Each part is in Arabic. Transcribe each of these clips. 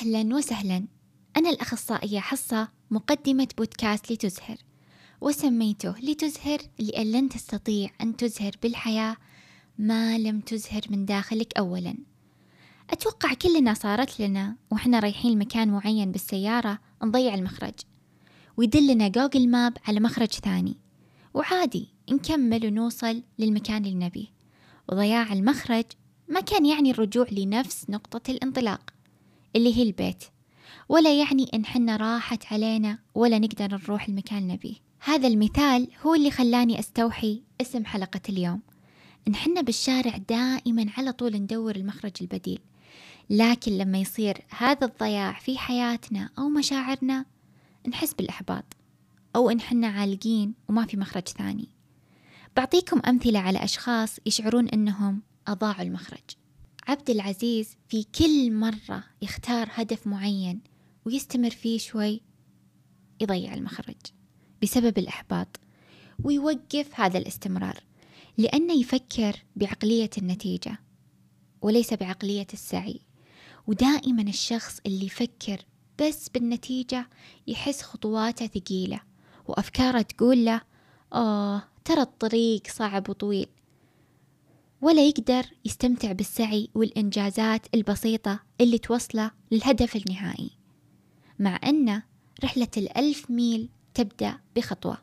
أهلا وسهلا. أنا الأخصائية حصة مقدمة بودكاست لتزهر. وسميته لتزهر لأن لن تستطيع أن تزهر بالحياة ما لم تزهر من داخلك أولا. أتوقع كلنا صارت لنا وإحنا رايحين لمكان معين بالسيارة نضيع المخرج. ويدلنا جوجل ماب على مخرج ثاني. وعادي نكمل ونوصل للمكان اللي نبيه. وضياع المخرج ما كان يعني الرجوع لنفس نقطة الانطلاق. اللي هي البيت. ولا يعني إن حنا راحت علينا ولا نقدر نروح المكان نبيه. هذا المثال هو اللي خلاني أستوحي اسم حلقة اليوم. إن حنا بالشارع دائما على طول ندور المخرج البديل. لكن لما يصير هذا الضياع في حياتنا أو مشاعرنا نحس بالإحباط. أو إن حنا عالقين وما في مخرج ثاني. بعطيكم أمثلة على أشخاص يشعرون أنهم أضاعوا المخرج. عبد العزيز في كل مرة يختار هدف معين ويستمر فيه شوي يضيع المخرج بسبب الإحباط ويوقف هذا الاستمرار لأنه يفكر بعقلية النتيجة وليس بعقلية السعي. ودائما الشخص اللي يفكر بس بالنتيجة يحس خطواته ثقيلة وأفكاره تقول له آه ترى الطريق صعب وطويل. ولا يقدر يستمتع بالسعي والإنجازات البسيطة اللي توصله للهدف النهائي مع أن رحلة الألف ميل تبدأ بخطوة.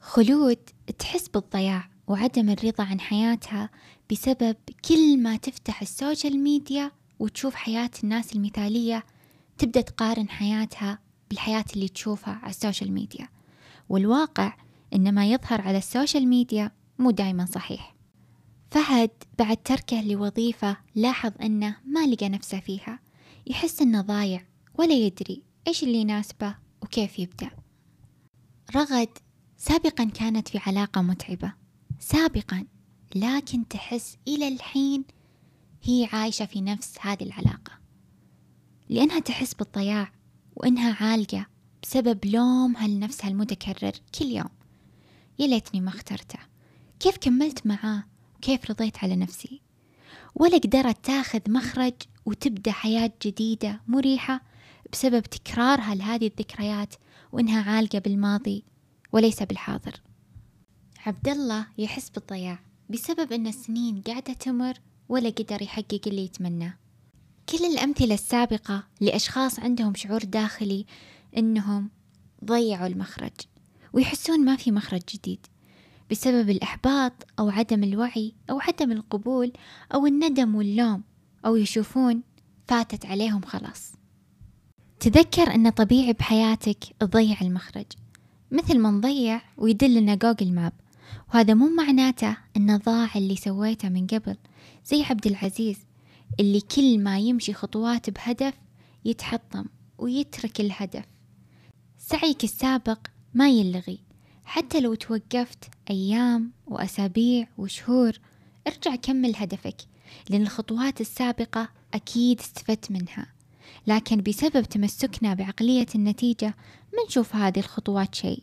خلود تحس بالضياع وعدم الرضا عن حياتها بسبب كل ما تفتح ال social media وتشوف حياة الناس المثالية تبدأ تقارن حياتها بالحياة اللي تشوفها على ال social media. والواقع إن ما يظهر على ال social media مو دايما صحيح. فهد بعد تركه لوظيفة لاحظ أنه ما لقى نفسه فيها. يحس أنه ضايع ولا يدري إيش اللي يناسبه وكيف يبدأ. رغد سابقا كانت في علاقة متعبة. سابقا لكن تحس إلى الحين هي عايشة في نفس هذه العلاقة. لأنها تحس بالضياع وإنها عالقة بسبب لومها لنفسها المتكرر كل يوم. يا ليتني ما اخترته. كيف كملت معاه؟ وكيف رضيت على نفسي؟ ولا قدرت تاخذ مخرج وتبدأ حياة جديدة مريحة بسبب تكرارها لهذه الذكريات وإنها عالقة بالماضي وليس بالحاضر. عبد الله يحس بالضياع بسبب أن السنين قاعدة تمر ولا قدر يحقق اللي يتمناه كل الأمثلة السابقة لأشخاص عندهم شعور داخلي أنهم ضيعوا المخرج ويحسون ما في مخرج جديد. بسبب الإحباط أو عدم الوعي أو عدم القبول أو الندم واللوم أو يشوفون فاتت عليهم خلاص. تذكر أن طبيعي بحياتك تضيع المخرج مثل ما نضيع ويدلنا جوجل ماب. وهذا مو معناته أنه ضاع اللي سويته من قبل زي عبد العزيز اللي كل ما يمشي خطوات بهدف يتحطم ويترك الهدف. سعيك السابق ما يلغي. حتى لو توقفت أيام وأسابيع وشهور ارجع كمل هدفك لأن الخطوات السابقة أكيد استفدت منها. لكن بسبب تمسكنا بعقلية النتيجة ما نشوف هذه الخطوات شيء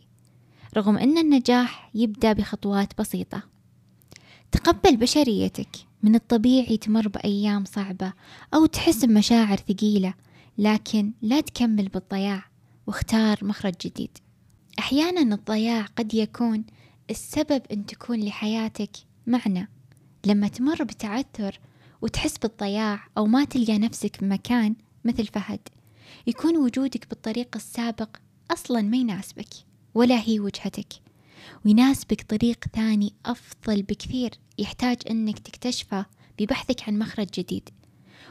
رغم أن النجاح يبدأ بخطوات بسيطة. تقبل بشريتك من الطبيعي تمر بأيام صعبة أو تحس بمشاعر ثقيلة لكن لا تكمل بالضياع واختار مخرج جديد. أحيانا الضياع قد يكون السبب أن تكون لحياتك معنى. لما تمر بتعثر وتحس بالضياع أو ما تلقى نفسك في مكان مثل فهد يكون وجودك بالطريق السابق أصلا ما يناسبك ولا هي وجهتك. ويناسبك طريق ثاني أفضل بكثير يحتاج أنك تكتشفه ببحثك عن مخرج جديد.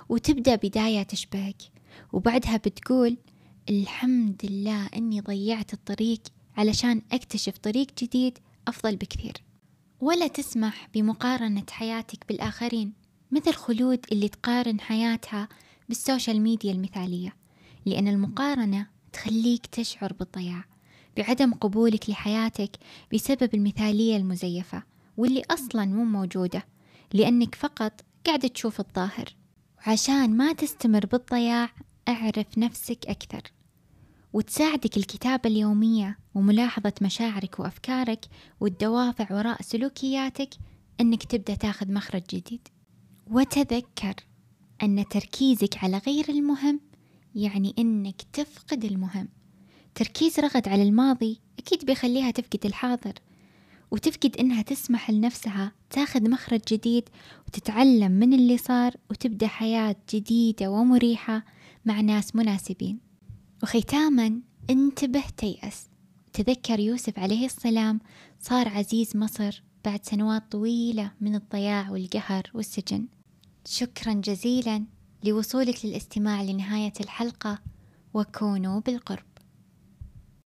وتبدأ بداية تشبهك وبعدها بتقول الحمد لله أني ضيعت الطريق علشان أكتشف طريق جديد أفضل بكثير. ولا تسمح بمقارنة حياتك بالآخرين مثل خلود اللي تقارن حياتها بالسوشيال ميديا المثالية لأن المقارنة تخليك تشعر بالضياع بعدم قبولك لحياتك بسبب المثالية المزيفة واللي أصلا مو موجودة لأنك فقط قاعدة تشوف الظاهر. وعشان ما تستمر بالضياع أعرف نفسك أكثر. وتساعدك الكتابة اليومية وملاحظة مشاعرك وأفكارك والدوافع وراء سلوكياتك أنك تبدأ تاخذ مخرج جديد. وتذكر أن تركيزك على غير المهم يعني إنك تفقد المهم. تركيز رغد على الماضي أكيد بيخليها تفقد الحاضر وتفقد إنها تسمح لنفسها تاخذ مخرج جديد وتتعلم من اللي صار وتبدأ حياة جديدة ومريحة مع ناس مناسبين. وختاما انتبه تيأس. تذكر يوسف عليه السلام صار عزيز مصر بعد سنوات طويلة من الضياع والقهر والسجن. شكرا جزيلا لوصولك للاستماع لنهاية الحلقة وكونوا بالقرب.